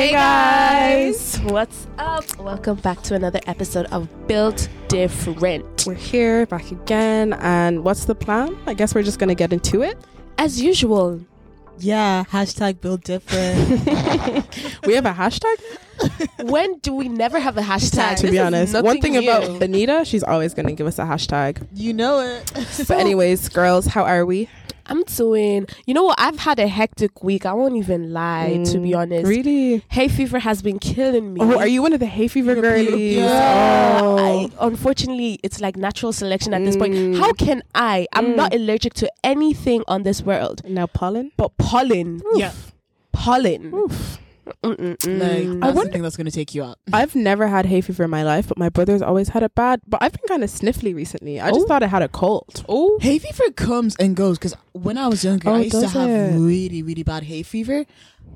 Hey guys, what's up? Welcome back to another episode of Built Different. We're here back again, and what's the plan? I guess we're just gonna get into it. As usual, Yeah, hashtag build different. We have a hashtag. when do we never have a hashtag? To This be is honest, one thing new. about Benita, she's always gonna give us a hashtag. you know it. But anyways, girls, how are we? I'm doing. You know what? I've had a hectic week. I won't even lie. to be Mm, honest, really? hay fever has been killing me. Oh, are you one of the hay fever girlies? Yeah. Oh. I, unfortunately, it's like natural selection at this point. Mm. How can I? I'm Mm. not allergic to anything on this world, now pollen. but pollen. Yeah. Pollen. Oof. Mm-mm-mm. Like I that's wonder- the thing that's gonna take you out. I've never had hay fever in my life, but my brother's always had it bad. But I've been kind of sniffly recently. I just Oh. thought I had a cold. oh, Hay fever comes and goes because when I was younger, Oh, I used to does have it? really, really bad hay fever.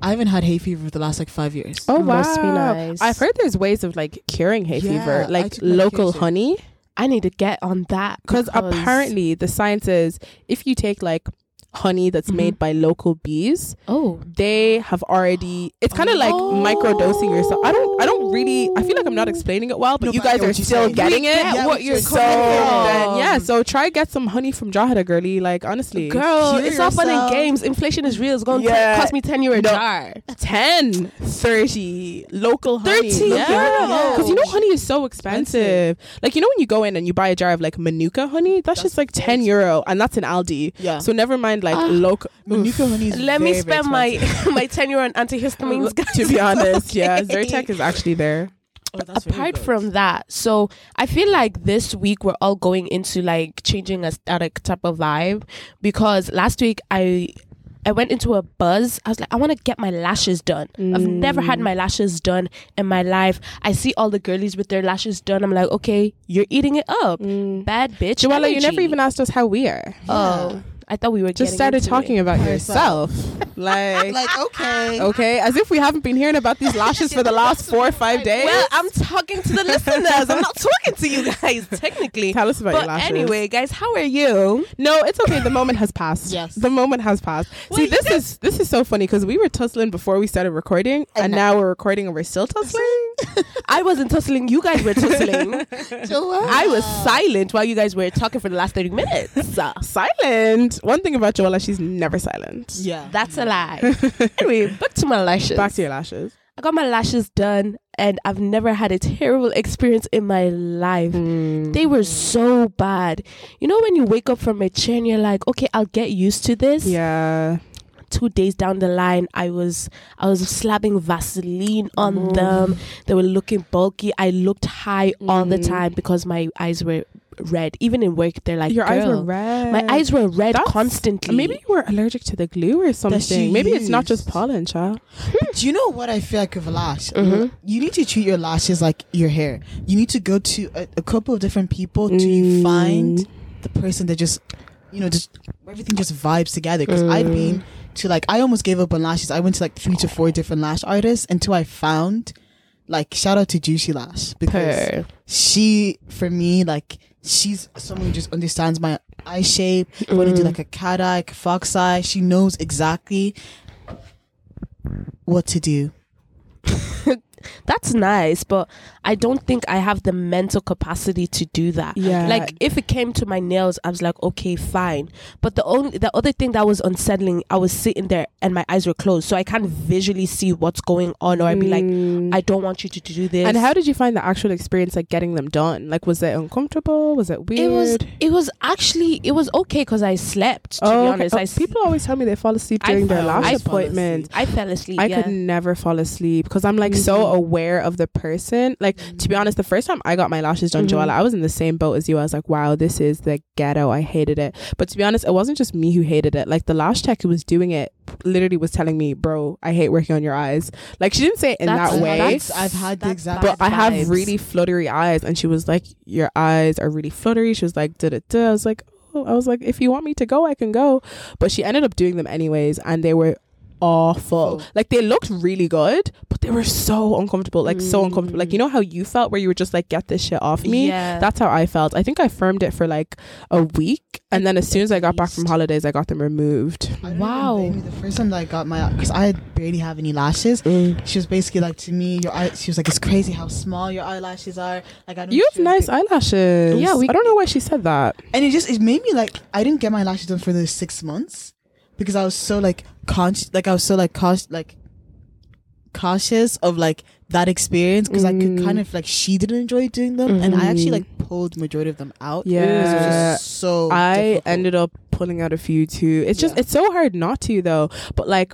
I haven't had hay fever for the last like five years. Oh wow! Must be nice. I've heard there's ways of like curing hay Yeah, fever, like local medication. honey. I need to get on that Because apparently the science is if you take like honey that's Mhm. made by local bees, Oh, they have already. It's kind of like microdosing yourself. I don't. I don't really. I feel like I'm not explaining it well, but No, you guys get are still saying. getting We it. get Yeah, what you're So then, yeah, so try get some honey from Jahada, girly. Like honestly, girl, Cure it's not fun and games. Inflation is real. It's going to Yeah. cost me ten euro a No. jar. 10 30 local honey 30, yeah because you know honey is so expensive like you know when you go in and you buy a jar of like manuka honey that's, just like 10 euro and that's in aldi Yeah. so never mind like Ah. local Manuka honey is Let me very, very spend my expensive. my ten euro on antihistamines, to be honest yeah Okay. Zyrtec is actually there Oh, apart good. from that so i feel like this week we're all going into like changing a static type of vibe because last week i I went into a buzz. I was like, I want to get my lashes done. I've never had my lashes done in my life. I see all the girlies with their lashes done. I'm like, okay, you're eating it up. Bad bitch. Joella you never even asked us how we are Oh, I thought we were just started talking it. about yourself like like okay. okay as if we haven't been hearing about these lashes for the last four or five days Well, I'm talking to the listeners. I'm not talking to you guys, technically. tell us about your But lashes anyway, guys, how are you? No, it's okay. The moment has passed. Yes. the moment has passed. Well, See, you this is this is so funny because we were tussling before we started recording, and, And now we're recording and we're still tussling. I wasn't tussling. You guys were tussling. I was silent while you guys were talking for the last 30 minutes. Uh, silent. One thing about Joella, she's never silent. Yeah. That's a lie. anyway, back to my lashes. Back to your lashes. I got my lashes done, and I've never had a terrible experience in my life. Mm. They were so bad. You know, when you wake up from a chair and you're like, okay, I'll get used to this. Yeah. two days down the line i was i was slapping vaseline on them they were looking bulky i looked high all the Mm. time because my eyes were red even in work they're like your eyes were red. my eyes were red That's- constantly Maybe you were allergic to the glue or something. you Maybe it's not just pollen, child. Do you know what I feel like with a lash? Mhm. You need to treat your lashes like your hair. You need to go to a, a couple of different people to Mm. find the person that just, you know, just everything just vibes together. Because I've been to like, I almost gave up on lashes. I went to like three to four different lash artists until I found, like, shout out to Juicy Lash because Purr. she, for me, like, she's someone who just understands my eye shape. Want to do Mm. like a cat eye, a fox eye, she knows exactly what to do. that's nice but i don't think i have the mental capacity to do that Yeah. like if it came to my nails i was like okay fine but the only the other thing that was unsettling i was sitting there and my eyes were closed so i can't visually see what's going on or i'd be like Mm. i don't want you to do this and how did you find the actual experience, like getting them done? Like, was it uncomfortable? Was it weird? it was it was actually it was okay because i slept to oh, be okay. Oh, people always tell me they fall asleep during their fell- lash I appointment. i fell asleep I yeah. could never fall asleep because I'm like so Mhm. aware of the person. Like to be honest, the first time I got my lashes done, Mhm. Joella, I was in the same boat as you. I was like, wow, this is the ghetto. I hated it. But to be honest, it wasn't just me who hated it. Like the lash tech who was doing it literally was telling me, bro, I hate working on your eyes. Like she didn't say it in That's- that way. That's- I've had the exact but I have vibes. really fluttery eyes, and she was like, "Your eyes are really fluttery." She was like, "Da da da." I was like, "Oh," I was like, "If you want me to go, I can go." But she ended up doing them anyways, and they were awful. Oh. Like they looked really good, but they were so uncomfortable. Like so mm. uncomfortable. Like you know how you felt where you were just like, get this shit off me. Yeah. That's how I felt. I think I firmed it for like a week, and then as soon as I got back from holidays, I got them removed. Wow. even. The first time that I got my, because I had barely have any lashes. Mm. She was basically like to me, your eye. She was like, "It's crazy how small your eyelashes are." Like I don't. You have nice sugarcoat- eyelashes. Yeah, we- I don't know why she said that. and it just it made me like I didn't get my lashes done for the six months because I was so like conscious, like I was so like cautious, like cautious of like that experience because I could Mm. kind of like she didn't enjoy doing them, and I actually Mhm. like pulled majority of them out. because it was Yeah. just so. I difficult. ended up pulling out a few too. It's just Yeah. it's so hard not to though. But like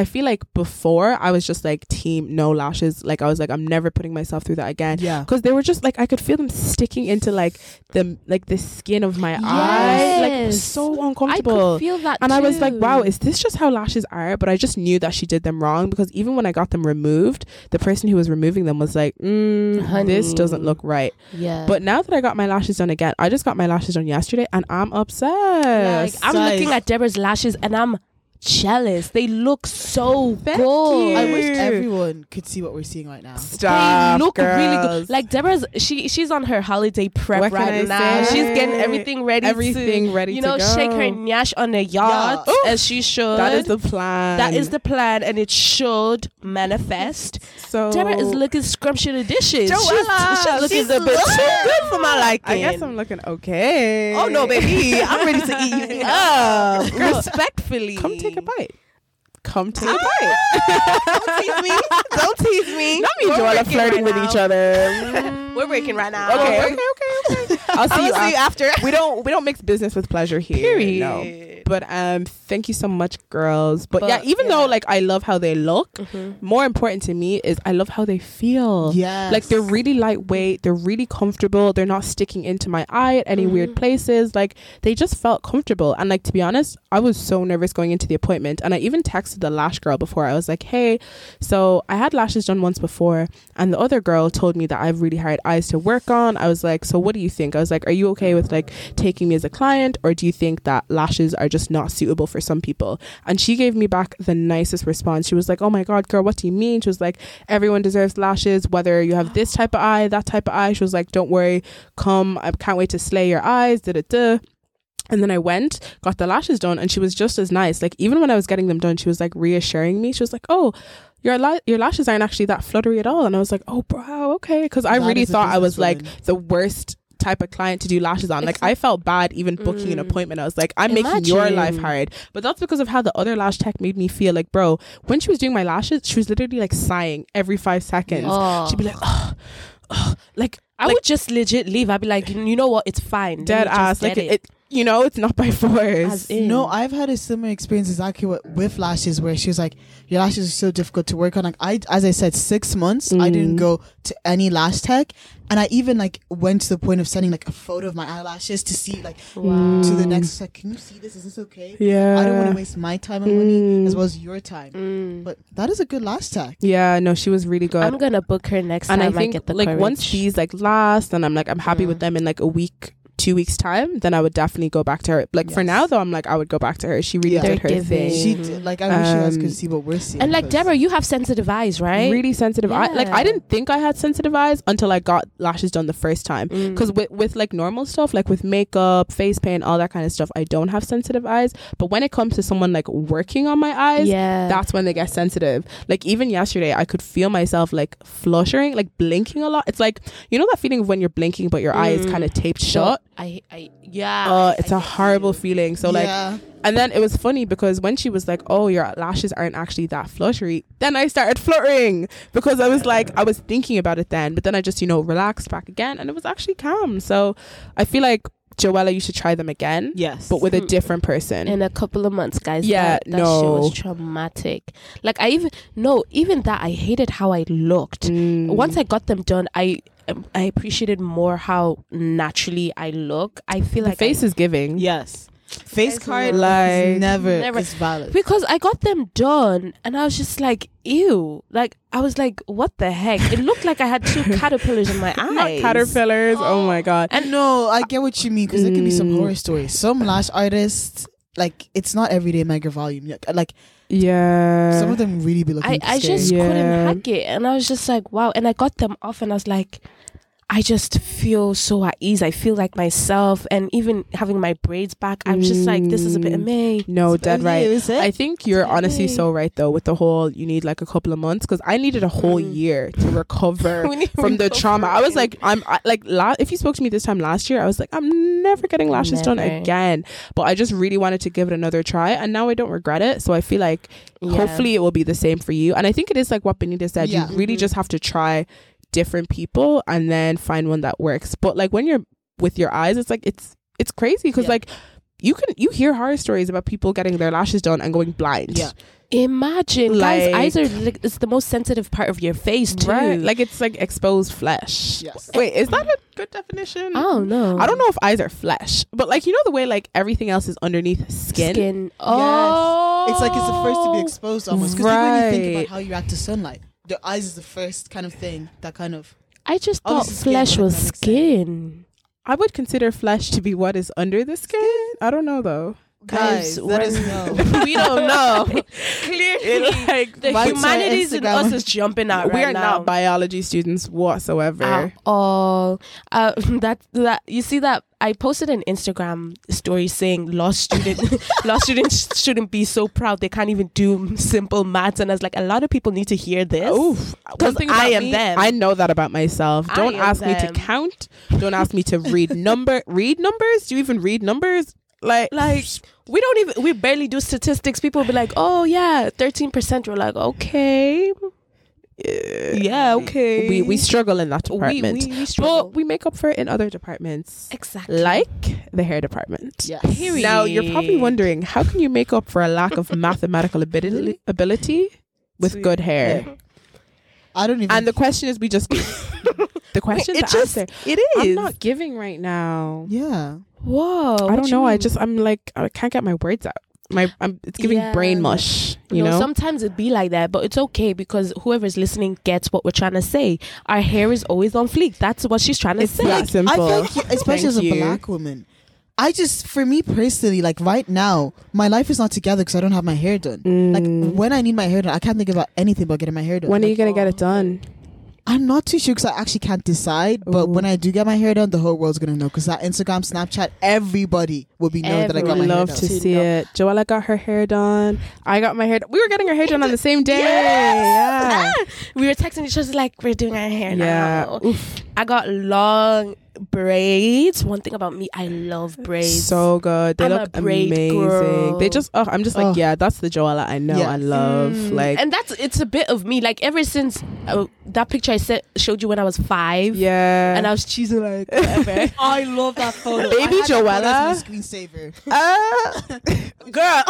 I feel like before I was just like team no lashes. Like I was like I'm never putting myself through that again. Yeah. Because they were just like I could feel them sticking into like the like the skin of my eye, like Yes. so I uncomfortable. could feel that and I was like, wow, is this just how lashes are? But I just knew that she did them wrong because even when I got them removed, the person who was removing them was like, mm, this doesn't look right. yeah. But now that I got my lashes done again, I just got my lashes done yesterday and I'm upset. like. I'm Guys. looking at Deborah's lashes and I'm jealous. They look so Thank good. you. I wish everyone could see what we're seeing right now. Stop, they look really good. Like Deborah's, she she's on her holiday prep What right now. say? She's getting everything ready. everything to, ready you to know, go. shake her nyash on the yacht Yeah. as she should. that is the plan. that is the plan, and it should manifest. so. Deborah is looking scrumptious. She's, Joella, she's looking she's a bit too good for my liking. I guess I'm looking okay. Oh no, baby! I'm ready to eat you up respectfully. Come take a bite. Come take a Ah. bite. Don't tease me. Don't tease me. Not me and We're Joella flirting right with now. each other. We're working right now. Okay, okay, okay, okay. I'll see I'm you, see you after. after. We don't we don't mix business with pleasure here. Period. No. But um, thank you so much, girls. But, But, yeah, even yeah. though like I love how they look, Mhm. more important to me is I love how they feel. Yeah. Like they're really lightweight, they're really comfortable, they're not sticking into my eye at any weird Mhm. places. Like they just felt comfortable. And like to be honest, I was so nervous going into the appointment. And I even texted the lash girl before. I was like, Hey, so I had lashes done once before, and the other girl told me that I have really hard eyes to work on. I was like, So what do you think? I was like, Are you okay with like taking me as a client, or do you think that lashes are just not suitable for some people? And she gave me back the nicest response. She was like, Oh my god, girl, what do you mean? She was like, Everyone deserves lashes, whether you have this type of eye, that type of eye. She was like, Don't worry, come, I can't wait to slay your eyes, da da da. And then I went, got the lashes done, and she was just as nice. Like even when I was getting them done, she was like reassuring me. She was like, "Oh, your la- your lashes aren't actually that fluttery at all." And I was like, "Oh, bro, okay," because I That really thought I was like the worst type of client to do lashes on. Like I felt bad even booking an Mm. appointment. I was like, I'm making your life hard. But that's because of how the other lash tech made me feel. Like, bro, when she was doing my lashes, she was literally like sighing every five seconds. Oh. She'd be like, oh, oh, like I like, would just legit leave. I'd be like, you know what? It's fine. Dead ass. Like it, it, you know, it's not by force. No, I've had a similar experience exactly with, with lashes where she was like, Your lashes are so difficult to work on. Like I as I said, six months I didn't Mm. go to any lash tech. And I even like went to the point of sending like a photo of my eyelashes to see like Wow. to the next like, can you see this? Is this okay? Yeah. I don't want to waste my time and money Mm. as well as your time. Mm. But that is a good lash tech. Yeah, no, she was really good. I'm gonna book her next and time I think get the like courage. once she's like last and I'm like I'm happy with Mhm. them in like a week, two weeks time, then I would definitely go back to her. Like for now though, I'm like I would go back to her. She really Yeah. did They're her giving. thing. She did, like I wish you guys Um, could see what we're seeing. and like Deborah, you have sensitive eyes, right? Really sensitive eye. Like I didn't think I had sensitive eyes until I got lashes done the first time. Mm. Because with, with like normal stuff, like with makeup, face paint, all that kind of stuff, I don't have sensitive eyes. But when it comes to someone like working on my eyes, yeah, that's when they get sensitive. Like even yesterday, I could feel myself like fluttering, like blinking a lot. It's like you know that feeling of when you're blinking, but your eye is Mm. kind of taped shut. I, I, yeah. Uh, it's I a horrible feeling. So like, and then it was funny because when she was like, "Oh, your lashes aren't actually that fluttery," then I started fluttering because I was like, I was thinking about it then, but then I just you know relaxed back again, and it was actually calm. So I feel like Joella, you should try them again, Yes. but with a Mm. different person. in a couple of months, guys. Yeah, that, that shit was traumatic. Like I even no, even that I hated how I looked. Mm. Once I got them done, I um, I appreciated more how naturally I look. I feel the like face I, is giving. Yes. Face It's card like- is never, Never. is valid. because I got them done and I was just like, ew. Like I was like, what the heck? It looked like I had two caterpillars in my Not eyes. caterpillars. Oh my god. And no, I get what you mean because there could be some Mm. horror stories. Some lash artists, like it's not everyday mega volume. Like- Like Yeah. some of them really be looking. I, I just Yeah. couldn't hack it. And I was just like, wow. And I got them off and I was like, I just feel so at ease. I feel like myself. And even having my braids back, I'm just like, this is a bit of Mm. me. no, It's- dead right. I think you're honestly Hey. so right though with the whole you need like a couple of months because I needed a whole Mm. year to recover from the trauma. I was like, I'm I, like, la- if you spoke to me this time last year, I was like, I'm never getting lashes done again. But I just really wanted to give it another try, and now I don't regret it. So I feel like Yeah. hopefully it will be the same for you. And I think it is like what Benita said. Yeah. You really Mhm. just have to try different people and then find one that works. But like when you're with your eyes, it's like it's it's crazy because Yeah. like. You can you hear horror stories about people getting their lashes done and going blind. Yeah. Imagine, Like- guys, eyes are like, it's the most sensitive part of your face, too. Right. Like it's like exposed flesh. Yes. Wait, is that a good definition? Oh don't. I don't know if eyes are flesh, but like you know the way like everything else is underneath skin. Skin. Oh. It's like it's the first to be oh. exposed almost. Because when you think about how you react to sunlight, the eyes is the first kind of thing that kind of. I just thought Obviously skin, flesh was that makes sense. skin. I would consider flesh to be what is under the skin. I don't know though. Guys, us we're- know. we don't know. Clearly, like the humanities in us is jumping out we right are now. not biology students whatsoever. at all. Uh, that that you see that I posted an Instagram story saying law student law students shouldn't be so proud they can't even do simple maths, and I was like, a lot of people need to hear this. Oof. One 'Cause I am me, them. I know that about myself. Don't ask me to count. Don't ask me to read number. Read numbers? Do you even read numbers? Like, Like we don't even we barely do statistics. People be like, oh yeah, thirteen percent. We're like, okay, yeah, okay. we we struggle in that department. we, we struggle. but we make up for it in other departments, exactly like the hair department. Yes. Period. Now you're probably wondering how can you make up for a lack of mathematical ability ability with Sweet. good hair? I don't even. And the question is, we just the question It just answer. it I'm not giving right now. yeah. Whoa. I don't you know. I just I'm like I can't get my words out. My I'm, it's giving Yeah. brain mush. You no, know. sometimes it be like that, but it's okay because whoever's listening gets what we're trying to say. Our hair is always on fleek. That's what she's trying to It's say. that simple. I feel like, you- especially as a you. black woman, I just, for me personally, like right now, my life is not together because I don't have my hair done. Mm. Like when I need my hair done, I can't think about anything but getting my hair done. when are you gonna get it done? I'm not too sure because I actually can't decide. But Ooh. when I do get my hair done, the whole world's gonna know because that Instagram, Snapchat, everybody will be knowing that I got my Would hair love done. to To see know. it. Joella got her hair done. I got my hair. done. We were getting our hair done on the same day. Yeah. Ah! we were texting each other like we're doing our hair Yeah. now. Oof. I got long braids. One thing about me, I love braids. So good. They I'm a look braid amazing. girl. They just. Oh, I'm just like, Oh. yeah, that's the Joella I know Yeah. and love. Mm, Like, and that's it's a bit of me. Like ever since uh, that picture I set, showed you when I was five, yeah. and I was cheesing like whatever. I love that photo. Baby I had that photo Joella. as my screensaver. Uh, girl.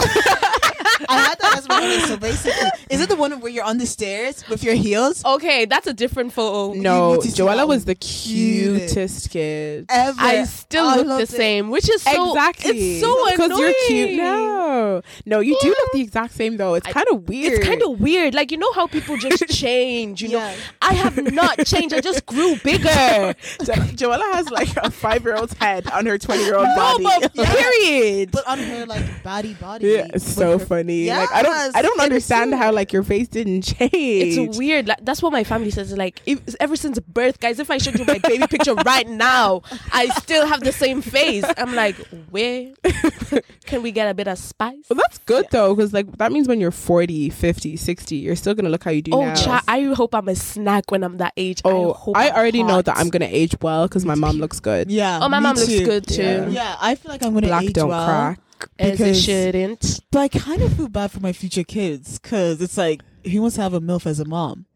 I had that as my photo. So basically, is it the one where you're on the stairs with your heels? okay, that's a different photo. no, need to see Joella was the cutest kid. Ever. I still I look the it. same, which is so exactly. It's so annoying because you're cute now. No, you do look the exact same though. It's kind of weird. It's kind of weird. Like you know how people just change. You know, I have not changed. I just grew bigger. Jo- Joella has like a five year old's head on her twenty year old No, body. but Yeah. period. But on her like body body. yeah, it's so her- funny. Like I don't, I don't understand how like your face didn't change. It's weird. Like, that's what my family says. Like, if, ever since birth, guys, if I showed you my baby picture right now, I still have the same face. I'm like, where can we get a bit of spice? Well, that's good though, because like that means when you're 40, 50, 60, you're still gonna look how you do Oh, now. cha- I hope I'm a snack when I'm that age. oh, I, hope I I'm already know that I'm gonna age well because my mom looks good. Yeah. Oh, my me mom looks good too. Yeah. Yeah, I feel like I'm gonna Black age don't well, crack. As it shouldn't. But I kind of feel bad for my future kids because it's like he wants to have a milf as a mom.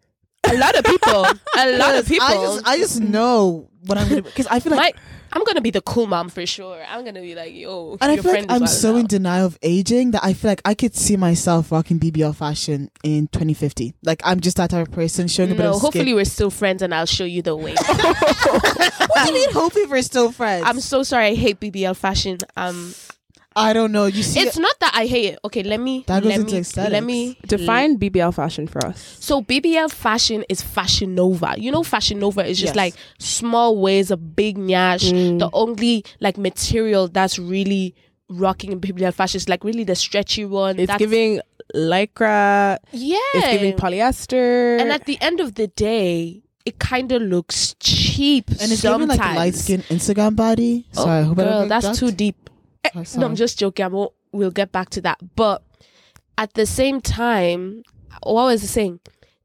A lot of people. A lot of people. I just, I just know what I'm gonna because I feel like. My, I'm gonna be the cool mom for sure. I'm gonna be like, yo, and I feel like I'm so now. in denial of aging that I feel like I could see myself rocking BBL fashion in 2050. Like I'm just that type of person showing a bit No, of hopefully skin. we're still friends, and I'll show you the way. what do you mean? Hopefully we're still friends. I'm so sorry. I hate BBL fashion. Um, I don't know. You see, it's not that I hate it. Okay, let me. That goes let into me, aesthetics. Let me Define BBL fashion for us. So BBL fashion is Fashion Nova. You know, Fashion Nova is just Yes. like small ways of big nyash. Mm. The only like material that's really rocking in BBL fashion is like really the stretchy one. It's That's- giving lycra. yeah, It's giving polyester. and at the end of the day, it kind of looks cheap. And it's sometimes. giving like light skin Instagram body. Oh, Sorry, I hope I don't girl, that's that. too deep. Oh, No. I'm just joking. I won't, we'll get back to that. But at the same time, what was I saying?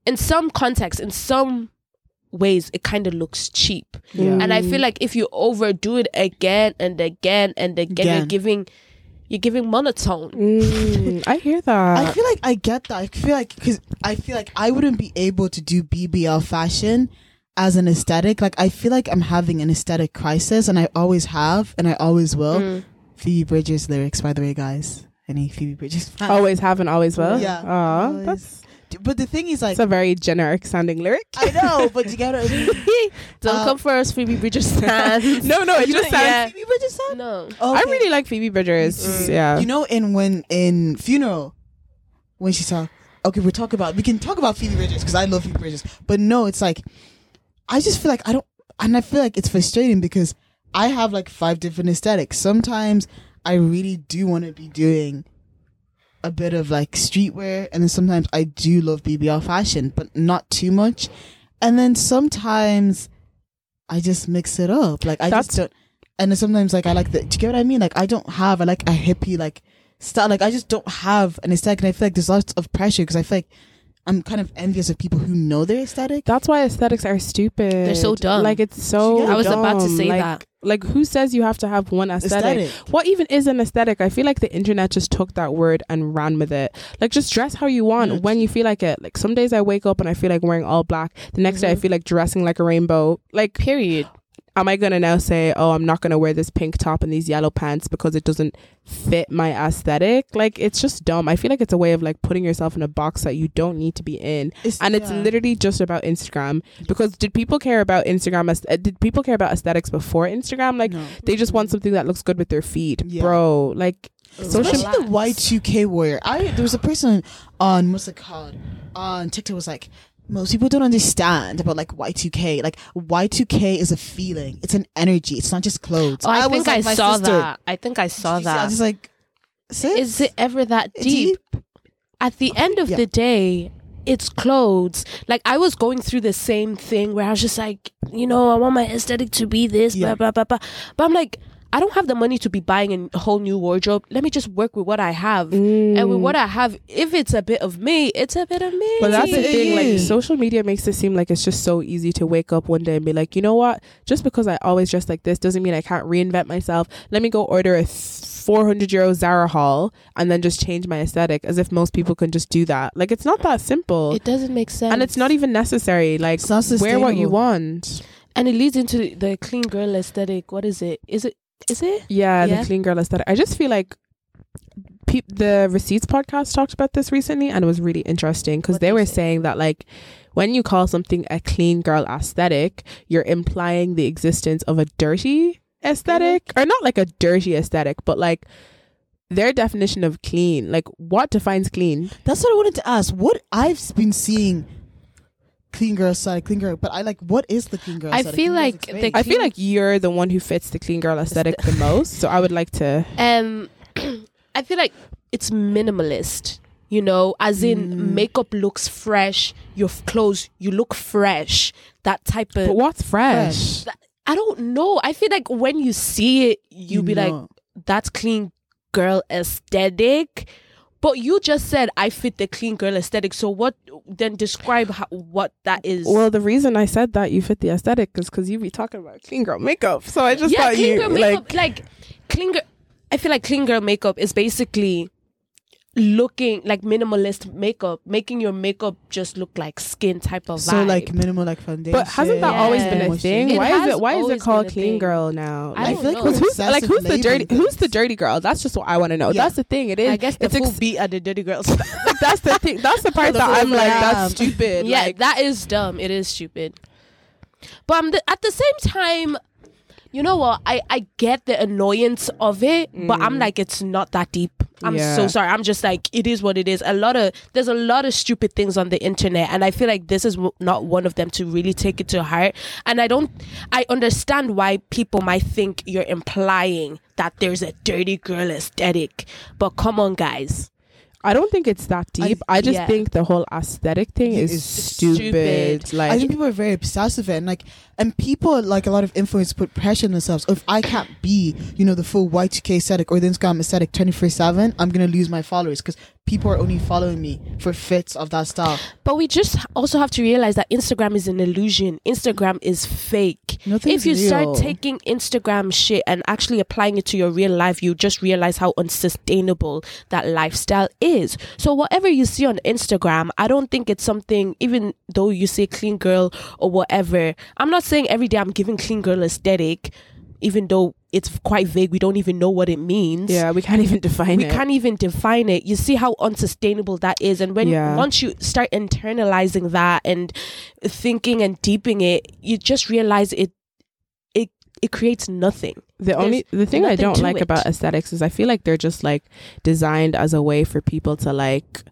In some contexts, in some ways, it kind of looks cheap. Yeah. And I feel like if you overdo it again and again and again, you're giving you're giving monotone. Mm, I hear that. I feel like I get that. I feel like because I feel like I wouldn't be able to do BBL fashion as an aesthetic. Like I feel like I'm having an aesthetic crisis, and I always have, and I always will. Mm. Phoebe Bridgers lyrics, by the way, guys. Any Phoebe Bridgers fans? always have and always will. Yeah. Aw, Always. that's But the thing is, like, it's a very generic sounding lyric. I know, but you get what I mean. Don't Uh, come for us, Phoebe Bridgers fans. No, no, it You just know- sounds. yeah. Phoebe Bridgers fan? no. I really like Phoebe Bridgers. Mm. Yeah. You know, in when in funeral, when she saw, okay, we're talking about we can talk about Phoebe Bridgers because I love Phoebe Bridgers, but no, it's like I just feel like I don't, and I feel like it's frustrating because I have like five different aesthetics. Sometimes I really do want to be doing a bit of like streetwear, and then sometimes I do love BBL fashion, but not too much. And then sometimes I just mix it up. Like I just don't. And then sometimes like I like the. Do you get what I mean? Like I don't have. I like a hippie like style. Like I just don't have an aesthetic, and I feel like there's lots of pressure because I feel like I'm kind of envious of people who know their aesthetic. That's why aesthetics are stupid. They're so dumb. Like it's so. I was about to say Like- that. Like who says you have to have one aesthetic? Aesthetic. What even is an aesthetic? I feel like the internet just took that word and ran with it. Like just dress how you want Yeah. when you feel like it. Like some days I wake up and I feel like wearing all black. The next day I Mhm. feel like dressing like a rainbow. Like Period. Am I gonna now say, oh, I'm not gonna wear this pink top and these yellow pants because it doesn't fit my aesthetic? Like it's just dumb. I feel like it's a way of like putting yourself in a box that you don't need to be in, and it's yeah. literally just about Instagram. Because did people care about Instagram? As, uh, did people care about aesthetics before Instagram? Like No. they just want something that looks good with their feed, Yeah. bro. Like social. Especially the Y2K warrior. I there was a person on what's it called on TikTok was like most people don't understand about like Y2K. Like Y2K is a feeling. It's an energy. It's not just clothes. Oh, I, was think I like my saw sister. that. I think I saw see, I was like, sis, Is it ever that deep? deep? At the end of Yeah. the day, it's clothes. Like I was going through the same thing where I was just like, you know, I want my aesthetic to be this, Yeah. blah blah blah blah. But I'm like, I don't have the money to be buying a whole new wardrobe. Let me just work with what I have. And with what mm. I have, if it's a bit of me, it's a bit of me. But that's the thing. Like social media makes it seem like it's just so easy to wake up one day and be like, you know what? Just because I always dress like this doesn't mean I can't reinvent myself. Let me go order a four hundred euro Zara haul and then just change my aesthetic, as if most people can just do that. Like it's not that simple, it doesn't make sense. and it's not even necessary. Like It's not wear what you want. and it leads into the clean girl aesthetic. What is it? Is it is it? Yeah, Yeah. the clean girl aesthetic. I just feel like. Peop the receipts podcast talked about this recently and it was really interesting because they were say? saying that like when you call something a clean girl aesthetic you're implying the existence of a dirty aesthetic mm-hmm. or not like a dirty aesthetic but like their definition of clean like what defines clean That's what I wanted to ask. What I've been seeing, clean girl side, clean girl. But I like, what is the clean girl? I side? feel Can you guys like explain? the- i feel like you're the one who fits the clean girl aesthetic the most so i would like to um i feel like it's minimalist you know as in Mm. makeup looks fresh your f- clothes you look fresh that type of but what's fresh, i don't know i feel like when you see it you'll be like know. that's clean girl aesthetic but you just said i fit the clean girl aesthetic. So what then describe how, what that is. Well the reason i said that you fit the aesthetic is because you be talking about clean girl makeup. So i just yeah thought clean you girl like like clean girl i feel like clean girl makeup is basically looking like minimalist makeup making your makeup just look like skin type of vibe. so vibe. like minimal like foundation. But hasn't that always been a thing? It why is it why is it called clean girl now? I Like, don't feel like know. who's like who's the dirty labeling who's the dirty girl? That's just what I want to know. Yeah. That's the thing. It is. i guess the it's full ex- beat are the dirty girls that's the thing. That's the part that I'm like that's stupid. yeah Like, that is dumb it is stupid but um, the, at the same time You know what? I I get the annoyance of it, but I'm mm. like, it's not that deep. I'm Yeah. so sorry. I'm just like, it is what it is. A lot of there's a lot of stupid things on the internet, and I feel like this is w- not one of them to really take it to heart. And I don't, I understand why people might think you're implying that there's a dirty girl aesthetic, but come on, guys. I don't think it's that deep. I, just yeah. think the whole aesthetic thing It is is stupid. stupid. Like I think people are very obsessed with it, and like, and people like a lot of influencers put pressure on themselves. If I can't be, you know, the full Y2K aesthetic or the Instagram aesthetic twenty four seven, I'm gonna lose my followers because people are only following me for fits of that style. But we just also have to realize that Instagram is an illusion. Instagram is fake. Nothing's if you real. start taking Instagram shit and actually applying it to your real life, you just realize how unsustainable that lifestyle is. So whatever you see on Instagram, I don't think it's something even though you say clean girl or whatever. I'm not saying every day I'm giving clean girl aesthetic, even though it's quite vague. We don't even know what it means yeah, we can't even define we it. We can't even define it. You see how unsustainable that is, and when Yeah. once you start internalizing that and thinking and deeping it, you just realize it it it creates nothing. the only the thing I don't like it. about aesthetics is I feel like they're just like designed as a way for people to like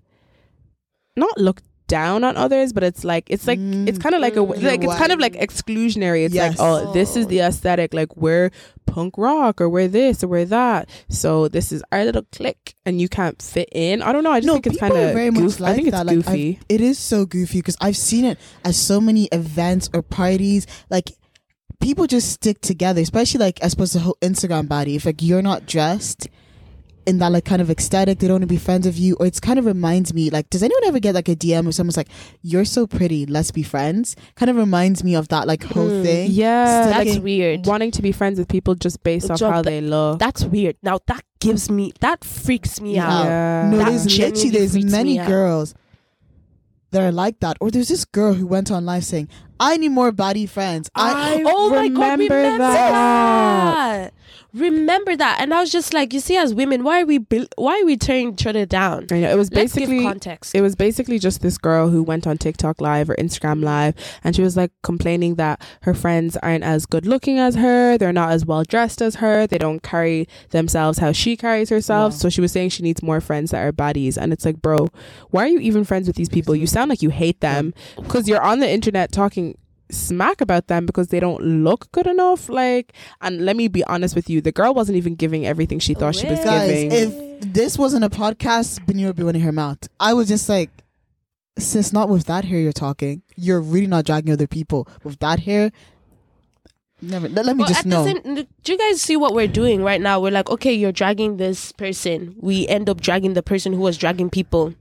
not look down on others, but it's like it's like it's Mm. kind of like a Mm. like it's kind of like exclusionary. It's Yes. like oh, this is the aesthetic. Like we're punk rock or we're this or we're that. So this is our little clique, and you can't fit in. I don't know. I just no, think it's kind of very much like I think it's that. Like, goofy. I've- it is so goofy because I've seen it at so many events or parties. Like people just stick together, especially like I suppose the whole Instagram body. If like you're not dressed in that like kind of ecstatic, they don't want to be friends with you, or it's kind of reminds me like, does anyone ever get like a DM or someone's like, "You're so pretty, let's be friends"? Kind of reminds me of that like whole Mm. thing. yeah, That's weird. wanting to be friends with people just based off Job how they look. That's weird. Now that gives me that freaks me Yeah. out. Yeah. No, That there's literally there's many out. girls that are like that. Or there's this girl who went on live saying, "I need more body friends." I, oh my god, remember remember that. that. Remember that, and I was just like, you see, as women, why are we bil- why are we tearing each other down? I know it was basically context. it was basically just this girl who went on TikTok live or Instagram live and she was like complaining that her friends aren't as good looking as her, they're not as well dressed as her, they don't carry themselves how she carries herself. Wow. So she was saying she needs more friends that are baddies and it's like, bro, why are you even friends with these people? You sound like you hate them because you're on the internet talking smack about them because they don't look good enough like and let me be honest with you the girl wasn't even giving everything she thought she was guys, giving if this wasn't a podcast, Benny would be running her mouth. I was just like, sis, not with that hair you're talking. You're really not dragging other people with that hair. Never. Let, let me But just at the know. same- do you guys see what we're doing right now? We're like, okay, you're dragging this person. We end up dragging the person who was dragging people.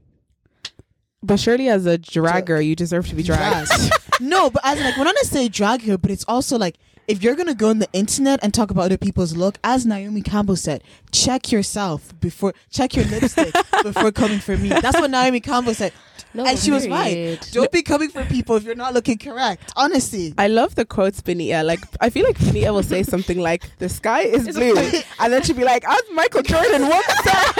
But surely as a dragger you deserve to be dragged. No, but as in, like when I say drag her, but it's also like if you're gonna go on the internet and talk about other people's look, as Naomi Campbell said, check yourself before check your lipstick before coming for me. That's what Naomi Campbell said, No, and she was right. Don't be coming for people if you're not looking correct. Honestly, I love the quotes, Benita. Like, I feel like Benita will say something like, "The sky is blue," and then she'll be like, "As Michael Jordan once said,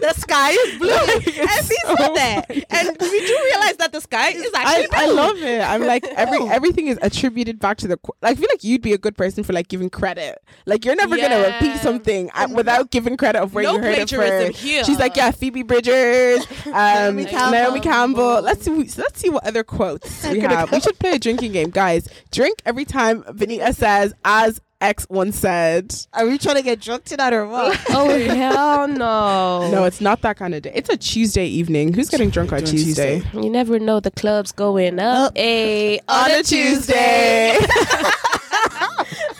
the sky is blue. and she said that. And we do realize that the sky is I, actually I blue. love it. I'm like every everything is attributed back to the. qu- I feel like you'd be a good person for like giving credit. Like you're never gonna repeat something uh, without giving credit of where No you heard it plagiarism first. here. She's like, yeah, Phoebe Bridgers, um, Naomi Naomi, Campbell. Campbell. Let's see. Let's see what other quotes we have. We should play a drinking game, guys. Drink every time Benita says, as X once said. are we trying to get drunk tonight or what? Oh hell no! No, it's not that kind of day. It's a Tuesday evening. Who's getting drunk on On Tuesday? Tuesday. You never know. The club's going up. Up. Eh, a On a Tuesday.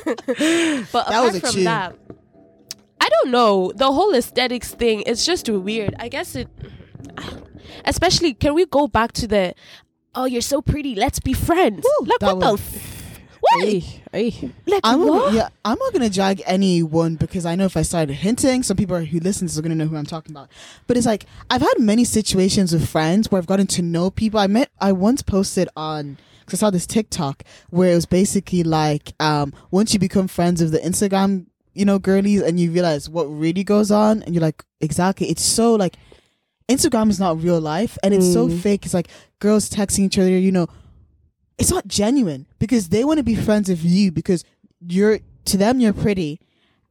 But That apart was a from tune. that, I don't know. The whole aesthetics thing is just weird. I guess it, especially. Can we go back to the? Oh, you're so pretty. Let's be friends. Woo, like what the? F- what? Hey, hey. Like I'm what? not, yeah, I'm not gonna drag anyone because I know if I started hinting, some people who listen are gonna know who I'm talking about. But it's like I've had many situations with friends where I've gotten to know people. I met, I once posted on because I saw this TikTok where it was basically like, um, once you become friends with the Instagram, you know, girlies, and you realize what really goes on, and you're like, exactly, it's so like. Instagram is not real life and it's so Mm. fake. It's like girls texting each other, you know, it's not genuine because they want to be friends with you because you're to them you're pretty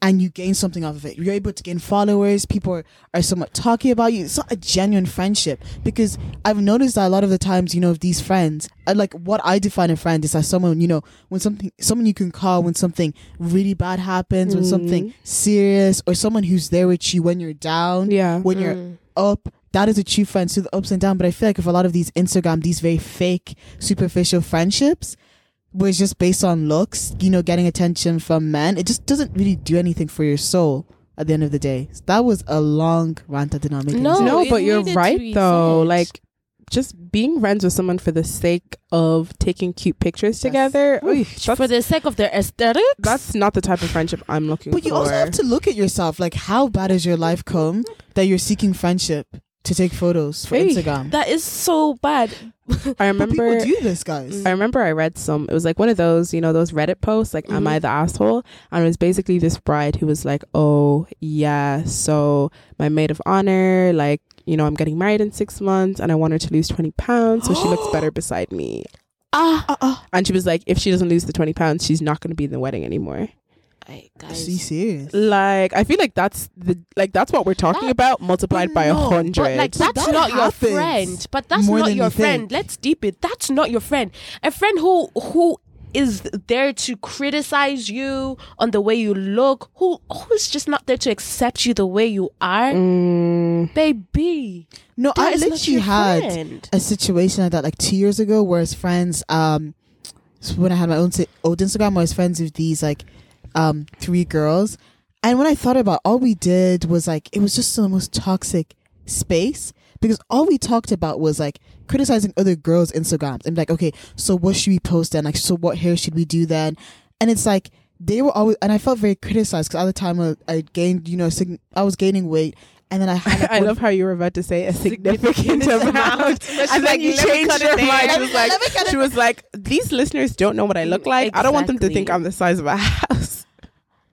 and you gain something off of it. You're able to gain followers. People are, are somewhat talking about you. It's not a genuine friendship because I've noticed that a lot of the times, you know, of these friends, uh, like what I define a friend is as someone, you know, when something, someone you can call when something really bad happens, when something serious, or someone who's there with you when you're down, Yeah. when you're Mm. up. That is a true friend through the ups and downs. But I feel like if a lot of these Instagram, these very fake, superficial friendships, was just based on looks, you know, getting attention from men, it just doesn't really do anything for your soul at the end of the day. That was a long rant that did not make any No, sense. no, but you're right though. said. Like just being friends with someone for the sake of taking cute pictures together. oy, for the sake of their aesthetics. that's not the type of friendship I'm looking But for. But you also have to look at yourself. Like, how bad is your life come that you're seeking friendship to take photos for Hey, Instagram? that is so bad. I But people remember do this, guys. I remember I read some. It was like one of those, you know, those Reddit posts, like, "Am Mhm. I the asshole?" And it was basically this bride who was like, "Oh yeah, so my maid of honor, like, you know, I'm getting married in six months, and I want her to lose twenty pounds, so she looks better beside me." Ah, Uh-uh. And she was like, "If she doesn't lose the twenty pounds, she's not going to be in the wedding anymore." I, Are guys. you serious? Like, I feel like that's the like that's what we're talking That- about multiplied by a no, hundred. Like But that's that not your friend. But that's not your you friend. think. Let's deep it. That's not your friend. A friend who who is there to criticize you on the way you look. Who who's just not there to accept you the way you are. Mm, Baby, No, that I is literally had friend. a situation like that like two years ago where as friends um when I had my own si- old Instagram I was friends with these like um three girls. And when I thought about all we did was like it was just the most toxic space because all we talked about was like criticizing other girls Instagrams and like okay so what should we post then? Like so what hair should we do then? And it's like they were always and I felt very criticized because at the time I, I gained you know sig- I was gaining weight and then I had like, I one- love how you were about to say a significant Significant amount, and then like, you changed your mind. She was like, let me cut it she was like, these listeners don't know what I look like. I don't want them to think I'm the size of a house.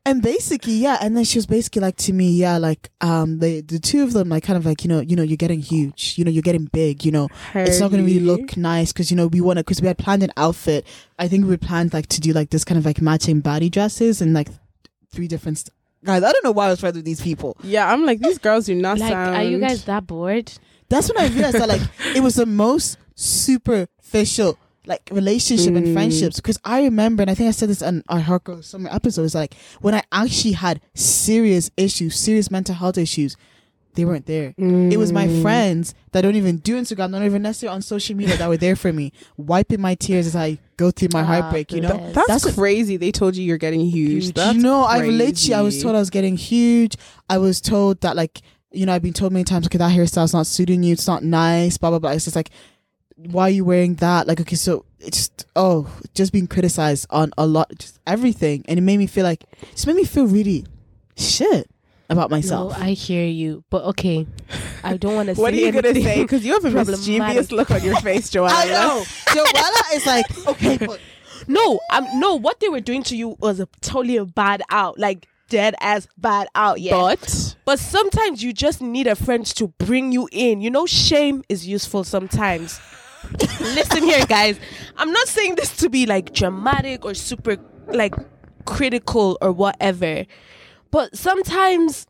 And basically, yeah, and then she was basically like to me, yeah, like um the the two of them like kind of like, you know, you know, you're getting huge, you know, you're getting big, you know. It's not going to really look nice cuz you know, we want to cuz we had planned an outfit. I think we planned like to do like this kind of like matching body dresses and like three different st- Guys, I don't know why I was friends with these people. Yeah, I'm like these girls do not Like, sound. are you guys that bored? That's when I realized that like it was the most superficial like relationship and Mm. friendships because I remember and I think I said this on our Hardcore Summer episodes like when I actually had serious issues, serious mental health issues, they weren't there. It was my Mm. friends that don't even do Instagram, not even necessarily on social media that were there for me, wiping my tears as I go through my Ah, heartbreak. You know. That's, That's what- crazy. They told you you're getting huge. Huge. That's you know, I literally I was told I was getting huge. I was told that like you know I've been told many times, okay, that hairstyle's not suiting you. It's not nice. Blah blah blah. It's just like, why are you wearing that? Like, okay, so it's just oh, just being criticized on a lot, just everything, and it made me feel like, it just made me feel really shit about myself. No, I hear you, but okay, I don't want to. What are you gonna say? Because you have a mischievous problematic. look on your face, Joanna. I know. Joella is like, okay, but No, um, no. What they were doing to you was a totally a bad out, like dead ass bad out. Yeah, But But sometimes you just need a friend to bring you in. You know, shame is useful sometimes. Listen here, guys. I'm not saying this to be like dramatic or super like critical or whatever. But sometimes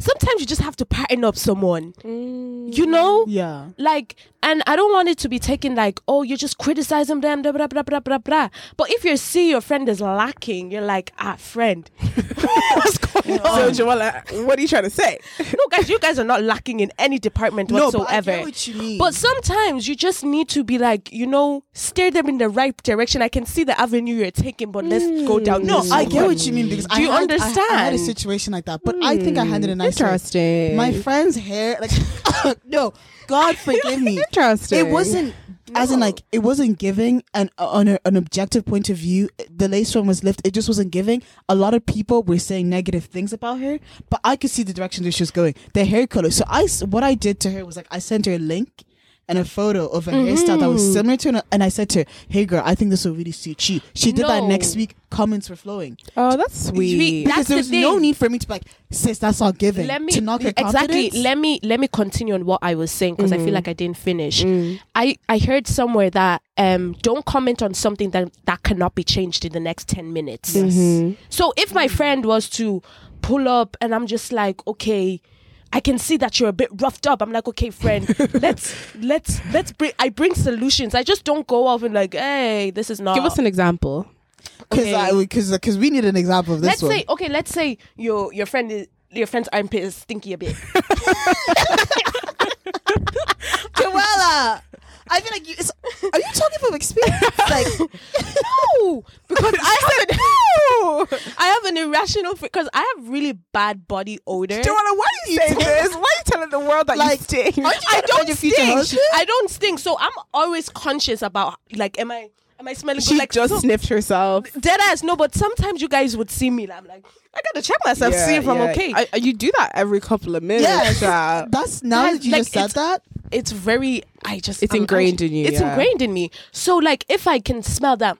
sometimes you just have to pattern up someone. Mm. You know? yeah. Like, and I don't want it to be taken like, oh, you're just criticizing them, blah, blah, blah, blah, blah, blah. But if you see your friend is lacking, you're like, ah, friend, what's going on? so, Joanna, what are you trying to say? no, guys, you guys are not lacking in any department No, but I whatsoever. get what you mean. But sometimes you just need to be like, you know, steer them in the right direction. I can see the avenue you're taking, but let's go down No, this I get one. what you mean because Do I you had, I- I, had a situation like that, but I think I handled it nicely. Interesting. My friend's hair, like, no, God forgive me. Interesting. It wasn't, as in, like, it wasn't giving an on a, an objective point of view. The lace front was lifted. It just wasn't giving. A lot of people were saying negative things about her, but I could see the direction that she was going. The hair color. So i what I did to her was like, I sent her a link. And a photo of a hairstyle that was Mhm. similar to it, and I said to her, "Hey girl, I think this will really suit you." She did that next week. Comments were flowing Oh, that's sweet. That's because the there's no need for me to be like, "Sis, that's all given." let me to knock her exactly confidence. let me let me continue on what i was saying because i feel Mhm. like i didn't finish Mm. i i heard somewhere that um don't comment on something that that cannot be changed in the next 10 minutes Mhm. so if my friend was to pull up and i'm just like okay I can see that you're a bit roughed up. I'm like, okay, friend, let's let's let's bring. I bring solutions. I just don't go off and like, hey, this is not. Give us an example. because okay. because because we need an example of this let's one. say okay let's say your your friend is your friend's armpit is stinky a bit Joella, I feel like you. It's, are you talking from experience? like, no because i have an i have an irrational because i have really bad body odor Joanna, why are you saying this? Why are you telling the world that Like, you stink? you I trying to find don't your stink. husband? I don't stink. So I'm always conscious about like, am I am I smelling She good? Like just so, sniffed herself. dead ass. No, but sometimes you guys would see me. and I'm like, I gotta check myself, see if I'm okay. I, I- you do that every couple of minutes. Yeah, that's now that you like, just said that. It's very. I just. It's I'm ingrained anxious. in you, It's yeah. ingrained in me. So like, if I can smell that,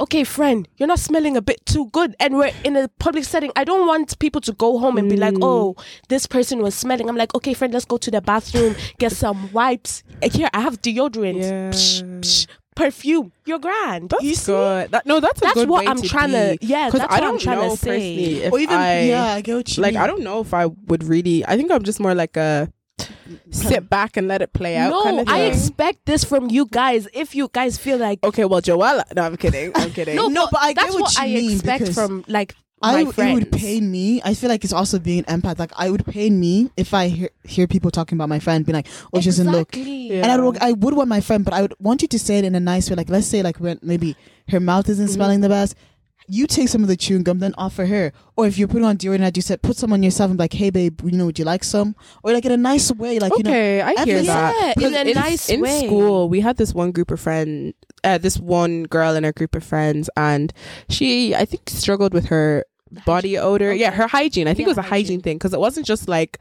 okay, friend, you're not smelling a bit too good, and we're in a public setting. I don't want people to go home and be like, Mm. oh, this person was smelling. I'm like, okay, friend, let's go to the bathroom, get some wipes. Uh, Here, I have deodorant. Yeah. Psh, psh, perfume. You're grand. That's you see? good. That, no, that's a That's what I'm to trying to. Yeah, Yeah, 'Cause that's I don't I'm trying know to say. personally if or even I, yeah, I get what you like mean. I don't know if I would really. I think I'm just more like a sit back and let it play out no, kind of I expect this from you guys. If you guys feel like okay, well, Joella. No, I'm kidding. I'm kidding. no, No, but I get that's what what, you I mean, expect from like I my it would pain me. I feel like it's also being an empath. Like I would pain me if I hear, hear people talking about my friend, being like, "Oh, she doesn't look." Yeah. And I would, I would want my friend, but I would want you to say it in a nice way. Like let's say, like when maybe her mouth isn't Mm-hmm. smelling the best, you take some of the chewing gum, then offer her. Or if you're putting on deodorant, as you said, put some on yourself and be like, "Hey, babe, you know, would you like some?" Or like in a nice way, like you know. okay, I hear emphasis- that. Yeah, in a nice in way. school, we had this one group of friends, uh, this one girl in our group of friends, and she, I think, struggled with her body odor. Yeah, her hygiene. I think Yeah, it was a hygiene hygiene. thing because it wasn't just like.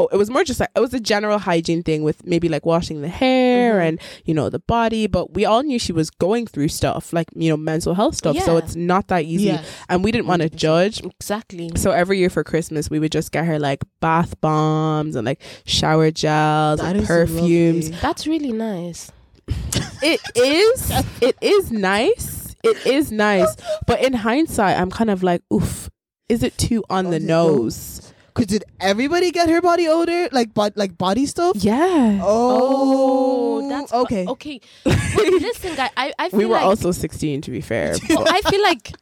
Oh, it was more just like it was a general hygiene thing with maybe like washing the hair Mhm. and you know the body, but we all knew she was going through stuff like you know mental health stuff. So it's not that easy, Yeah. and we didn't want to judge. Exactly. So every year for Christmas, we would just get her like bath bombs and like shower gels That and perfumes. lovely. That's really nice. It is, it is nice. It is nice. But in hindsight, I'm kind of like, oof, is it too on Oh, the is it- nose? Cause did everybody get her body odor, like but like body stuff? Yeah. Oh, that's okay. Okay, but listen, guy, I I feel we were like also 16, to be fair. but but- I feel like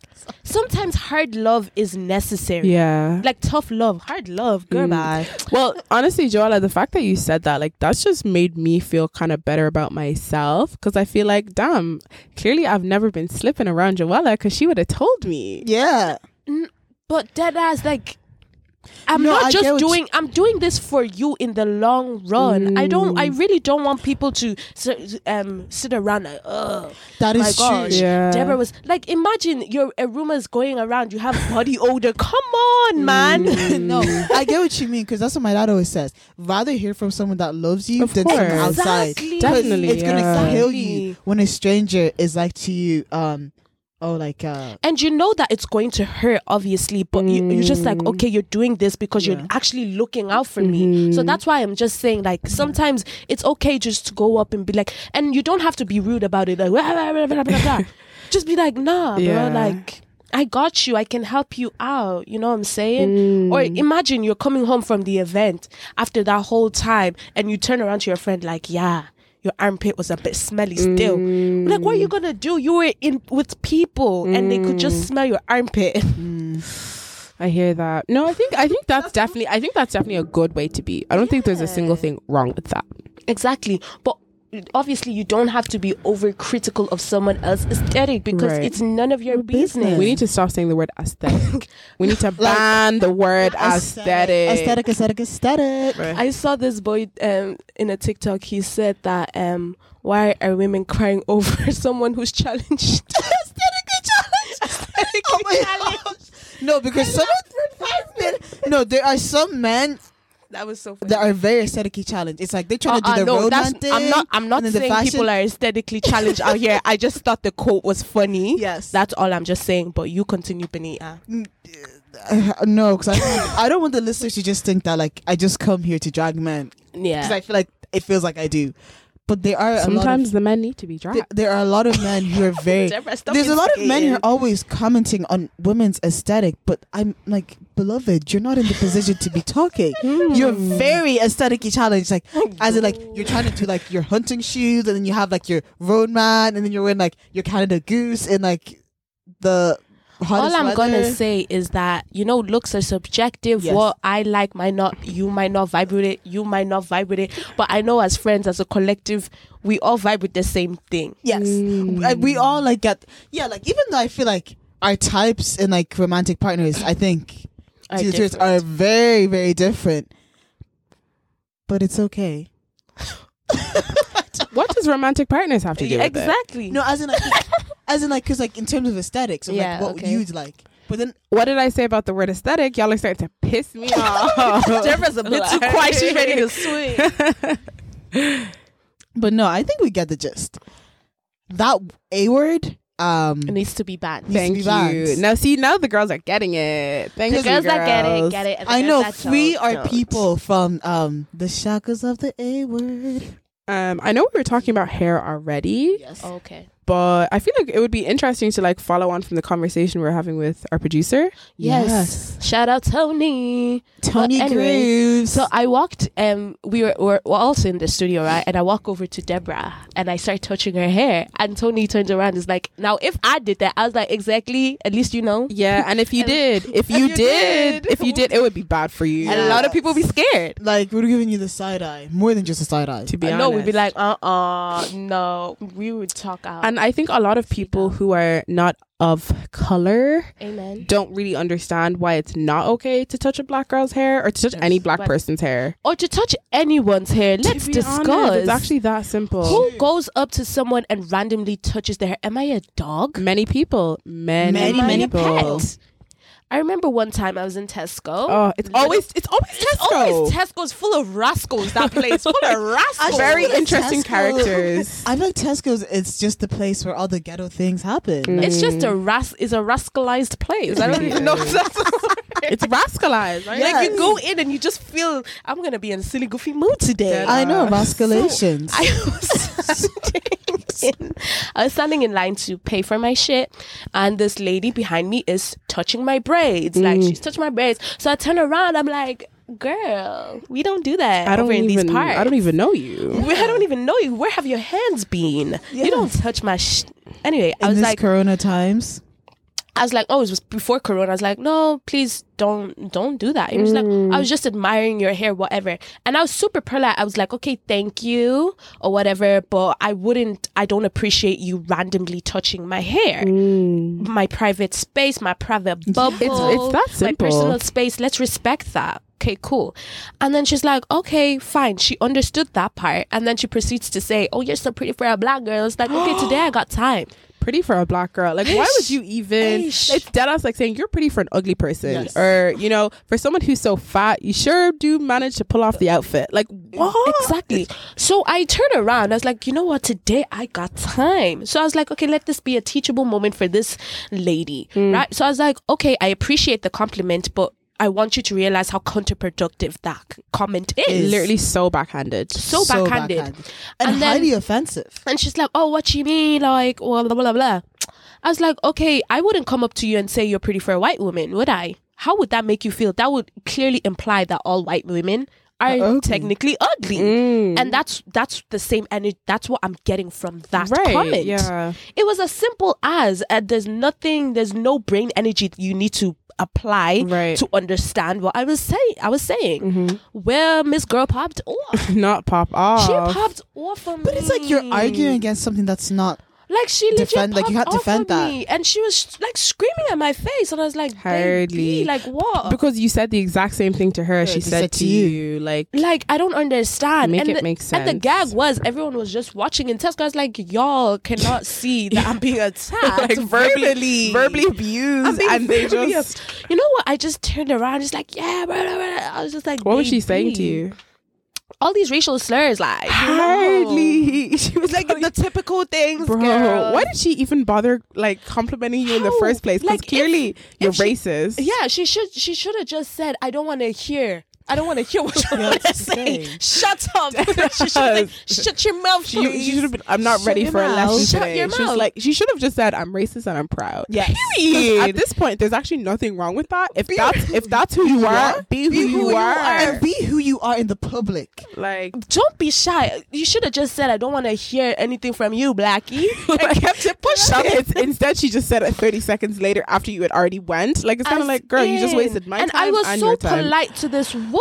sometimes hard love is necessary. yeah. Like tough love, hard love, girl. Mm. Bye. Well, honestly, Joella, the fact that you said that, like, that's just made me feel kind of better about myself because I feel like, damn, clearly I've never been slipping around Joella because she would have told me. Yeah. But dead ass, like I'm No, not I just what you- doing. I'm doing this for you in the long run. I don't. I Mm. really don't want people to sit, um sit around like, oh That my gosh. true. Yeah. Deborah was like, imagine your a rumors going around. You have body odor. Come on, man. Mm. no, I get what you mean because that's what my dad always says. Rather hear from someone that loves you Of than someone outside. Exactly. 'Cause Definitely, it's gonna kill you when a stranger is like to you. Um, oh, like uh, And you know that it's going to hurt, obviously, but you, you're just like, Mm. okay, you're doing this because you're actually looking out for me. So Mhm. that's why I'm just saying, like, sometimes it's okay just to go up and be like, and you don't have to be rude about it, like, blah, blah, blah, blah, blah, just be like, nah, Yeah. bro, like, I got you. I can help you out. You know what I'm saying? Or Mm. imagine you're coming home from the event after that whole time and you turn around to your friend, like, yeah, your armpit was a bit smelly still. Like, what are you gonna do? You were in with people and they could just Mm. smell your armpit. I hear that. No, I think I think that's definitely I think that's definitely a good way to be. I don't think there's a single thing wrong with that. exactly. But obviously, you don't have to be over critical of someone else's aesthetic because Right. it's none of your Your business. business. We need to stop saying the word aesthetic. we need to ban the word aesthetic. aesthetic, aesthetic, aesthetic. Right. I saw this boy um, in a TikTok. He said that um, why are women crying over someone who's challenged? Aesthetically challenged. oh my gosh. No, because some men no, there are some men That was so funny. that are very aesthetically challenged. It's like they're trying to Uh-uh, do the no, that's- romantic. I'm not. I'm not and then the saying people are aesthetically challenged out here. I just thought the quote was funny. Yes. That's all I'm just saying. But you continue, Benita. Uh, no, because I, I don't want the listeners to just think that like I just come here to drag men Yeah, because. I feel like it feels like I do, but there are Sometimes of, the men need to be dragged. there, are a lot of men who are very. There's a lot of men who are always commenting on women's aesthetic, but I'm like, beloved, you're not in the position to be talking. Hmm. You're very aesthetically challenged, like oh, as in like you're trying to do like your hunting shoes, and then you have like your roadman, and then you're wearing like your Canada Goose and like the. All I'm gonna say is that you know looks are subjective. Yes. What I like might not, you might not vibe with it. You might not vibe with it. But I know as friends, as a collective, we all vibe with the same thing. Yes, Mm. Uh, we all like get yeah. Like even though I feel like our types and like romantic partners, I think Are to different. are very very different. But it's okay. what does romantic partners have to do with it? exactly. No, as in like, as in like, because like in terms of aesthetics, of Yeah, like what okay. you'd like. But then What did I say about the word aesthetic? Y'all are starting to piss me off. Deborah's a bit too quiet. She's ready to swing. but no, I think we get the gist. That a word, um, It needs to be banned. Needs to Thank be you. banned. Now, see, now the girls are getting it. Thank The you, girls that get it, get it. the I know that are don't. people from um the shackles of the a word. Um, I know we were talking about hair already, Yes. Okay. But I feel like it would be interesting to like follow on from the conversation we are having with our producer. Yes. Shout out Tony. Tony But anyway, Grooves. So I walked, um, we were, were, were also in the studio, right? And I walk over to Deborah and I start touching her hair. And Tony turns around and is like, now if I did that, I was like, exactly, at least you know. Yeah, and if you And- did, if you, you did, did. if you did, it would be bad for you. And a lot of people would be scared. like we're giving you the side eye, more than just a side eye. To be I honest, know, we'd be like, uh uh no. We would talk out. and I think a lot of people who are not of color Amen. don't really understand why it's not okay to touch a black girl's hair or to touch Yes. any black person's hair. Or to touch anyone's hair. Let's discuss. honest, it's actually that simple. Who goes up to someone and randomly touches their hair? Am I a dog? Many people, many, Many, many people. Pet? I remember one time I was in Tesco. Oh, it's always it's always Tesco. Always Tesco's full of rascals. That place full of rascals. Very interesting Tesco- characters. I feel like Tesco's. It's just the place where all the ghetto things happen. Mm. It's just a ras. Is a rascalized place. I don't even know. If that's It's rascalized, right? Like you go in and you just feel I'm gonna be in a silly goofy mood today. Dead I know Uh, masculations. I was standing in, I was standing in line to pay for my shit, and this lady behind me is touching my braids. Like Mm. she's touching my braids. So I turn around. I'm like, "Girl, we don't do that I don't over in even these parts. I don't even know you. I don't even know you. Where have your hands been? Yeah. You don't touch my sh-. Anyway, I in was this like, Corona times. I was like, oh, it was before Corona. I was like, no, please don't, don't do that. He was like, I was just admiring your hair, whatever. And I was super polite. I was like, okay, thank you or whatever, but I wouldn't, I don't appreciate you randomly touching my hair, my private space, my private bubble. it's that My personal space. Let's respect that. Okay, cool. And then she's like, okay, fine. She understood that part. And then she proceeds to say, oh, you're so pretty for a black girl. It's like, okay, today I got time. Pretty for a black girl. Like, why would you even? Eish. It's dead ass like saying you're pretty for an ugly person, Yes. or you know, for someone who's so fat, you sure do manage to pull off the outfit. Like, what? Exactly. So I turned around. I was like, you know what? Today I got time. So I was like, okay, let this be a teachable moment for this lady. Mm. Right. So I was like, okay, I appreciate the compliment, but I want you to realize how counterproductive that comment is. Literally so backhanded. so, backhanded. and, And then- highly offensive. And she's like, oh, what you mean? Like, well, blah, blah, blah. I was like, okay, I wouldn't come up to you and say you're pretty for a white woman, would I? How would that make you feel? That would clearly imply that all white women are ugly. technically ugly. Mm. And that's that's the same energy. That's what I'm getting from that right. comment. Yeah. It was as simple as uh, there's nothing, there's no brain energy you need to apply Right. to understand what I was saying. I was saying, mm-hmm. where Miss Girl popped off. Not pop off. She popped off on But it's like you're arguing against something that's not Like she Defend- like, you can't off defend that. me, and she was like screaming at my face, and I was like, Hardly. Like what?" because you said the exact same thing to her. Yeah, she said, said to to you, you. like, like I don't understand. Make and it the, make And the gag was everyone was just watching and Tesco. Was like, y'all cannot see that I'm being attacked like verbally, verbally, verbally abused, and they just. You know what? I just turned around, just like, yeah, blah, blah, blah. I was just like, What was she saying to you? All these racial slurs, like. Hardly. She was like the typical things, Bro, girl. why did she even bother like complimenting you in the first place? Because Like, if- clearly you're if she- racist. Yeah, she should. She should have just said, "I don't want to hear. I don't want to hear what you Yeah, want to say. Shut up." she should like, "Shut your mouth, She, please." she should have been. I'm not Shut ready your for a mouth. lesson Shut today. your She was mouth. like, she should have just said, "I'm racist and I'm proud." Yes. 'Cause At this point, there's actually nothing wrong with that. If that's if that's who you are, be who, you, are. and be who you are in the public. Like, don't be shy. You should have just said, "I don't want to hear anything from you, Blackie," and kept it Stop pushing. it. Instead, she just said it 30 seconds later after you had already went. Like, it's kind of like, girl, you just wasted my and time I was and so your time. polite to this woman.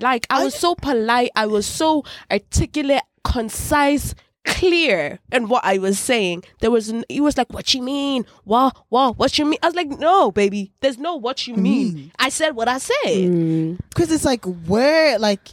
Like I I was so polite. I was so articulate, concise, clear in what I was saying. There was n- he was like, "What you mean? What? What? What you mean?" I was like, "No, baby. There's no what you mean. mean. I said what I said." Mm. Because it's like, where, like,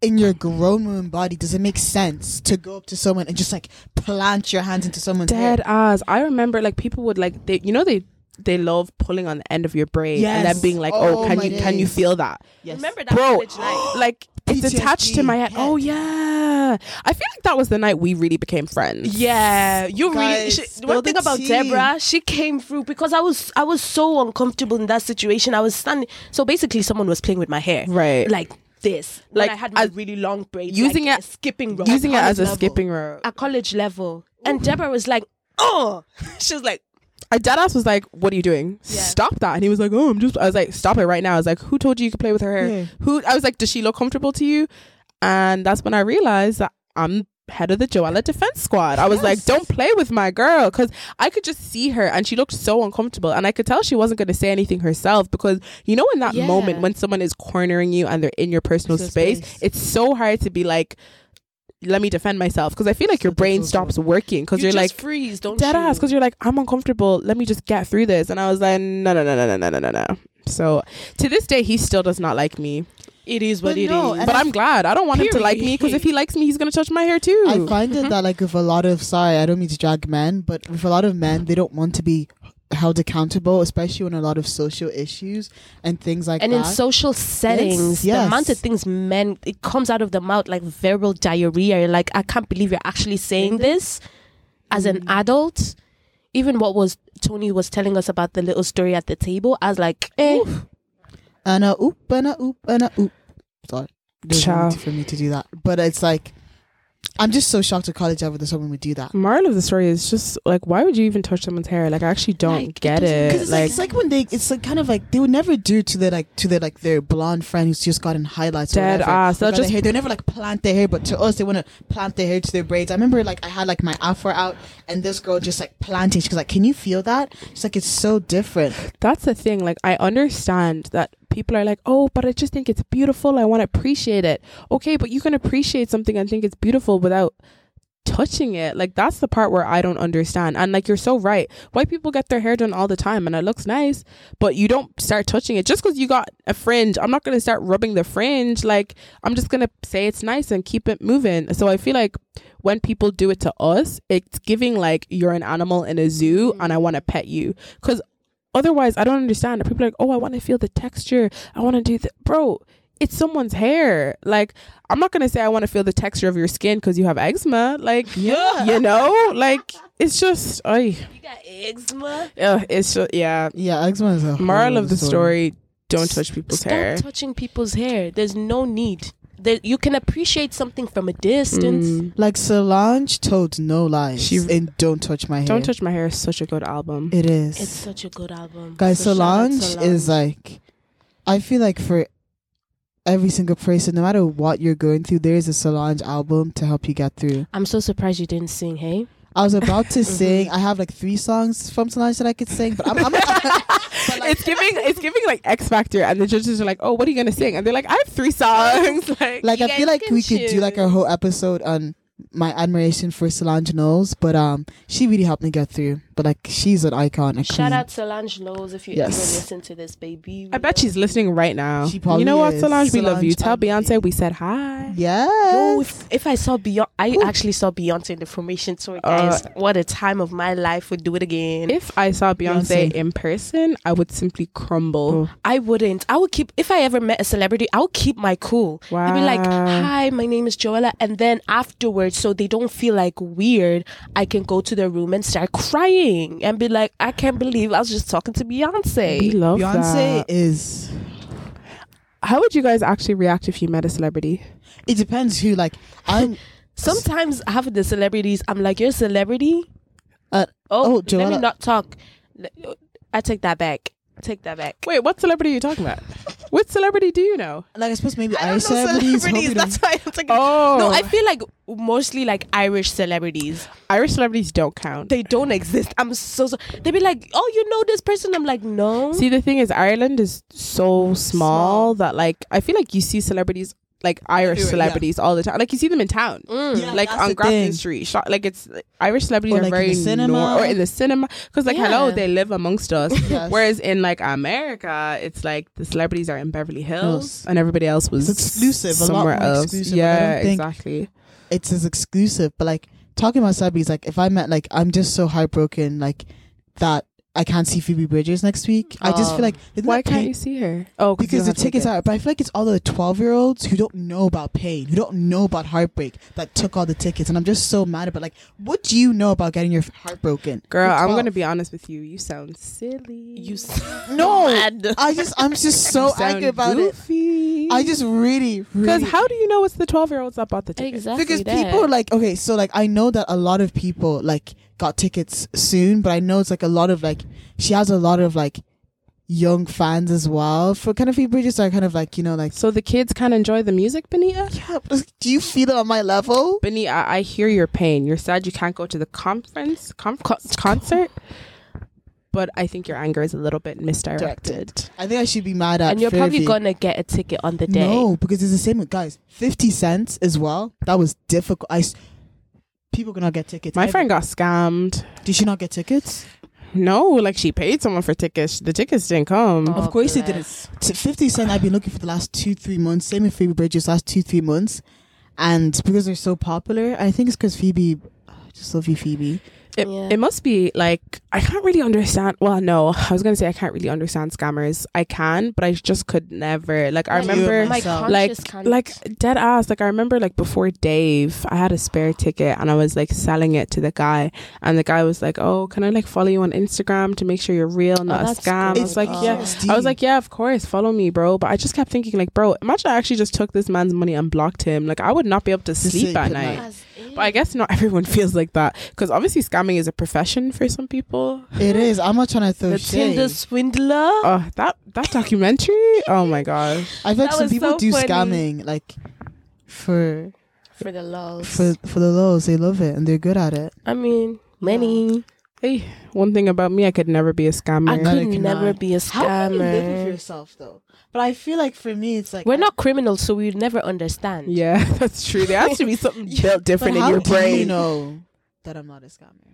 in your grown woman body, does it make sense to go up to someone and just like plant your hands into someone's dead head? ass. I remember like people would like they you know they they love pulling on the end of your braid and then being like, "Oh, Oh, can my you can you feel that?" Yes. Remember that Bro, college night? like it's attached to my head. Oh yeah. I feel like that was the night we really became friends. Yeah, you really. Guys, She, spill one thing about tea. Deborah, she came through because I was I was so uncomfortable in that situation. I was standing. So basically, someone was playing with my hair, Right. Like this. When Like, I had my really long braids, using like it- a skipping rope Using it as a level. skipping rope. at college level. And Deborah was like, "Oh," she was like, I deadass was like, "What are you doing? Yeah. Stop that!" And he was like, "Oh, I'm just." I was like, "Stop it right now!" I was like, "Who told you you could play with her hair? Yeah. Who?" I was like, "Does she look comfortable to you?" And that's when I realized that I'm head of the Joella Defense Squad. I was like, "Don't play with my girl," because I could just see her, and she looked so uncomfortable, and I could tell she wasn't going to say anything herself because you know, in that Yeah. moment when someone is cornering you and they're in your personal Personal space, space. it's so hard to be like. Let me defend myself because I feel like your brain stops working because "You you're like freeze, don't dead you?" ass because you're like i'm uncomfortable let me just get through this. And i was like no no no no no no no no no. So to this day he still does not like me. It is what But it is. no, and but I- i'm glad. I don't want him to like me because if he likes me he's gonna touch my hair too. I find it mm-hmm. that like with a lot of sorry, I don't mean to drag men, but with a lot of men, they don't want to be held accountable, especially when a lot of social issues and things like and that. And in social settings, the yes. amount of things men it comes out of the mouth like verbal diarrhea. Like, I can't believe you're actually saying this as an Mm. adult. Even what was Tony was telling us about the little story at the table, I was like, eh. and a oop and a oop and a oop. Sorry, there's no need for me to do that, but it's like I'm just so shocked at college level that someone would do that. moral of the story is just like why would you even touch someone's hair like i actually don't Like, get doesn't- it, Because it's like, like it's like when they, it's like kind of like they would never do to their like to their like their blonde friend who's just gotten highlights. or Dead whatever, ass. They'll or their just- hair. They never like plant their hair, but to us they want to plant their hair to their braids. I remember like I had like my afro out, and this girl just like planting. She's like, "Can you feel that?" She's like, "It's so different." that's the thing like i understand that people are like oh but i just think it's beautiful. I want to appreciate it. Okay but you can appreciate something and think it's beautiful without touching it. Like that's the part where i don't understand. And like you're so right. White people get their hair done all the time and it looks nice but you don't start touching it. Just because you got a fringe i'm not going to start rubbing the fringe. Like i'm just going to say it's nice and keep it moving. So i feel like when people do it to us it's giving like you're an animal in a zoo and i mm-hmm. want to pet you. Because otherwise i don't understand people are like oh i want to feel the texture i want to do the bro it's someone's hair like i'm not going to say i want to feel the texture of your skin because you have eczema like Yeah. you know like it's just I You got eczema. uh, it's just yeah Yeah, eczema is a whole moral of the story don't touch people's hair. Stop hair touching people's hair. There's no need. There, you can appreciate something from a distance. Mm. Like Solange told no lies She- in "Don't Touch My Hair." don't touch my hair is such a good album It is. It's such a good album. Guys, So shout out Solange, is like, I feel like for every single person, no matter what you're going through, there is a Solange album to help you get through. I'm so surprised you didn't sing. Hey, I was about to sing. I have like three songs from Solange that I could sing, but I'm. I'm it's giving it's giving like X Factor, and the judges are like, "Oh, what are you gonna sing?" And they're like, "I have three songs." like, like I feel like we could do like a whole episode on my admiration for Solange Knowles, but um, she really helped me get through. But like, she's an icon. A Shout queen. out Solange Knowles if you Yes. ever listen to this, baby. I bet she's listening right now. She probably you know what, Solange? We love you. Tell Beyonce we said hi. Yes. Yo, if, if I saw Beyonce, I actually saw Beyonce in the formation tour, uh, guys. what a time of my life! Would do it again. If I saw Beyonce, Beyonce. in person, I would simply crumble. I wouldn't. I would keep. If I ever met a celebrity, I would keep my cool. Wow. I'd be like, "Hi, my name is Joella," and then afterwards, so they don't feel like weird, I can go to their room and start crying and be like, "I can't believe I was just talking to We Beyonce." love Beyonce that. is. How would you guys actually react if you met a celebrity? It depends who. Like, I'm. Sometimes half of the celebrities, I'm like, "You're a celebrity." Uh, oh, oh let me not talk. I take that back. Take that back. Wait, what celebrity are you talking about? what celebrity do you know? Like, I suppose maybe I Irish don't know celebrities. hope That's why I'm talking. Oh, No, I oh. feel like mostly like Irish celebrities. Irish celebrities don't count. They don't exist. I'm so, so they be like, oh, you know this person. I'm like, no. See, the thing is, Ireland is so small, Small. that like I feel like you see celebrities like Irish Everywhere, yeah. celebrities all the time. Like you see them in town. Mm. Yeah. like on the Grafton. Street, shot, like it's Irish celebrities Or, are like, in very the cinema. nor- or in the cinema because like hello, they live amongst us. Yes. Whereas in like America, it's like the celebrities are in Beverly Hills Hills. and everybody else was It's exclusive, a lot somewhere more else. exclusive. I Yeah, don't think- exactly. it's as exclusive. But like talking about celebrities, like if I met like I'm just so heartbroken like that I can't see Phoebe Bridgers next week. I just Oh. feel like Why can't pain- you see her? Oh, because the tickets are. But I feel like it's all the twelve year olds who don't know about pain, who don't know about heartbreak, that took all the tickets, and I'm just so mad about like, what do you know about getting your heart broken, Girl, I'm gonna be honest with you. You sound silly. You s- No, mad. I just I'm just so angry about it. I just really, because really how do you know it's the 12 year olds that bought the ticket? exactly because that. people like okay so like i know that a lot of people like got tickets soon but i know it's like a lot of like she has a lot of like young fans as well for kind of Phoebe Bridgers are kind of like you know like So the kids can enjoy the music, Benita. yeah, do you feel it on my level Benita, I, I hear your pain. You're sad you can't go to the conference, conf- concert. But I think your anger is a little bit misdirected. i think i should be mad at and you're probably gonna get a ticket on the day. no because it's the same with guys 50 cents as well that was difficult i s- people cannot get tickets My Ever. friend got scammed. did she not get tickets No, like she paid someone for tickets. The tickets didn't come. Oh, of course they didn't to 50 cent i've been looking for the last two three months same with phoebe bridgers last two three months and because they're so popular i think it's because phoebe I just love you phoebe It, Yeah. it must be like I can't really understand. Well, no, I was gonna say I can't really understand scammers. I can, but I just could never. Like I Like, remember, my like can't- like dead ass. Like I remember, like before Dave, I had a spare ticket and I was like selling it to the guy, and the guy was like, "Oh, can I like follow you on Instagram to make sure you're real, not a Oh, that's scam?" I was like, Oh. "Yeah." I was like, yeah, of course, follow me, bro. But I just kept thinking, like, bro, imagine I actually just took this man's money and blocked him. Like, I would not be able to sleep sleep at at night. night. But I guess not everyone feels like that because obviously scamming is a profession for some people. it is i'm not trying to throw the shade Tinder swindler. Oh, that that documentary! Oh my gosh! i feel like That some people so do funny. scamming like for for the lows. for for the lows they love it and they're good at it I mean, many. Hey, one thing about me, I could never be a scammer. I could can never I. be a scammer. how can you live with scammer. yourself though but i feel like for me it's like We're I- not criminals, so we'd never understand. yeah, that's true. There has to be something built but different in how your do brain. you know that i'm not a scammer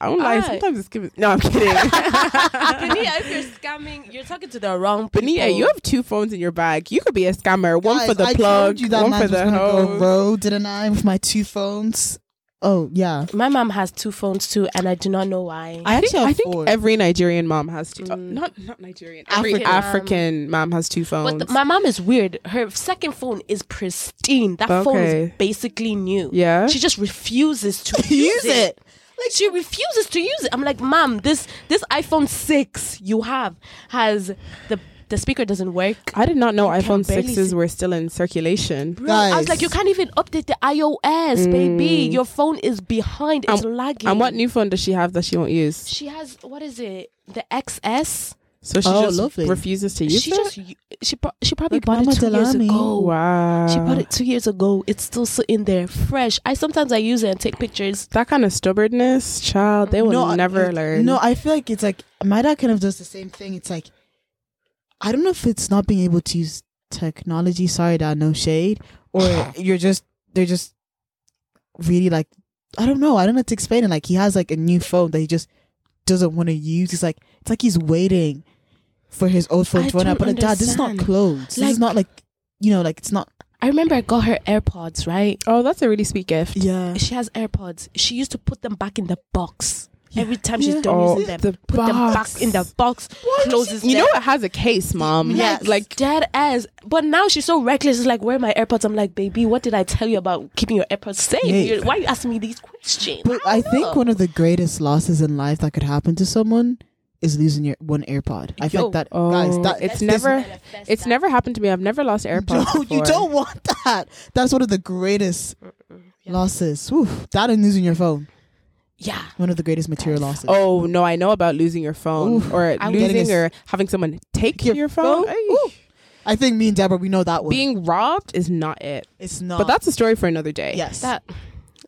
I don't lie. Sometimes it's giving. No, I'm kidding. Benita, if you're scamming, you're talking to the wrong people. Benita, you have two phones in your bag. You could be a scammer. One for the I plug, told you that one for the gonna go didn't i with my two phones oh yeah My mom has two phones too, and I do not know why. i I think, have I think four. every Nigerian mom has two. uh, Mm. not not Nigerian. Every African. African mom has two phones. But the, my mom is weird. Her second phone is pristine. That phone is basically new. yeah. She just refuses to use it Like she refuses to use it. I'm like, Mom, this this iPhone six you have has the the speaker doesn't work. I did not know You iPhone sixes see- were still in circulation. Bro, I was like, you can't even update the iOS, baby. Mm. Your phone is behind. It's lagging. And what new phone does she have that she won't use? She has what is it? The XS. So she Oh, just lovely. refuses to use she it. just she she probably Like bought Mama it two years ago. wow. She bought it two years ago. It's still sitting there, fresh. I sometimes I use it and take pictures. That kind of stubbornness, child, they will I- never I- learn. No, I feel like it's like my dad kind of does the same thing. It's like I don't know if it's not being able to use technology. Sorry, dad, no shade, or you're just they're just really like I don't know. I don't know how to explain it. Like he has like a new phone that he just doesn't want to use. He's like it's like he's waiting for his old phone I to run out. don't But dad, this is not understand. clothes. this is not like you know, like it's not. I remember I got her AirPods, right? Oh, that's a really sweet gift. Yeah. She has AirPods. She used to put them back in the box. Yeah. Every time she's Yeah. done Oh, using them, the put them back in the box, closes You them. know it has a case, mom. Yes. Like dead ass. But now she's so reckless. It's like, where are my AirPods? I'm like, baby, what did I tell you about keeping your AirPods safe? Yeah. Why are you asking me these questions? But I think one of the greatest losses in life that could happen to someone is losing your one AirPod. I Yo. think that Oh, guys, that it's never it's never happened to me. I've never lost AirPods. No, you don't want that. That's one of the greatest Yeah. losses. Whew. That and losing your phone. Yeah. One of the greatest material losses. Oh no, I know about losing your phone Oof. or I'm losing getting a- or having someone take Your your, phone. phone? I think me and Deborah we know that one. Being robbed is not it. it's not. But that's a story for another day. yes. That.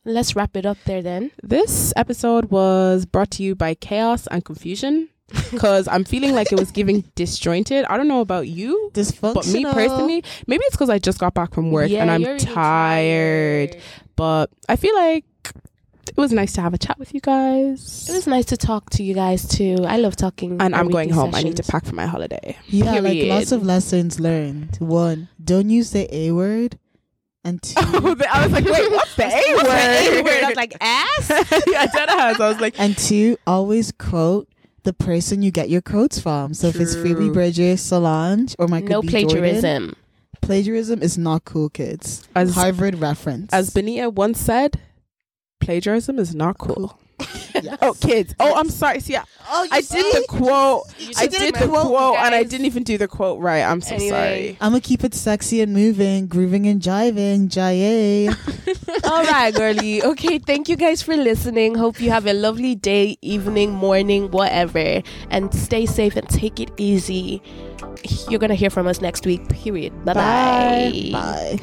Let's wrap it up there then. This episode was brought to you by chaos and confusion because I'm feeling like it was giving disjointed. I don't know about you, dysfunctional. but me personally, maybe it's because I just got back from work Yeah, and I'm you're really tired. But I feel like it was nice to have a chat with you guys. It was nice to talk to you guys too. I love talking. and I'm going weekly home. I need to pack for my holiday. yeah, like lots of lessons learned. One, don't use the A word, and two, I was like, wait, what's the A word? The A word. I was like, ass. yeah, dead ass. I was like, and two, always quote the person you get your quotes from. So if it's Phoebe True. Bridgers, Solange, or Michael no B. Jordan, plagiarism. plagiarism is not cool, kids. as Harvard reference. as Benita once said, plagiarism is not cool. Yes. Oh, kids. Oh, I'm sorry. See, I, oh, I did the quote. I did did the quote, quote, and I didn't even do the quote right. I'm so Anyway. sorry. I'm gonna keep it sexy and moving, grooving and jiving, jaye. All right, girly. Okay, thank you guys for listening. Hope you have a lovely day, evening, morning, whatever. And stay safe and take it easy. You're going to hear from us next week, period. Bye-bye. Bye.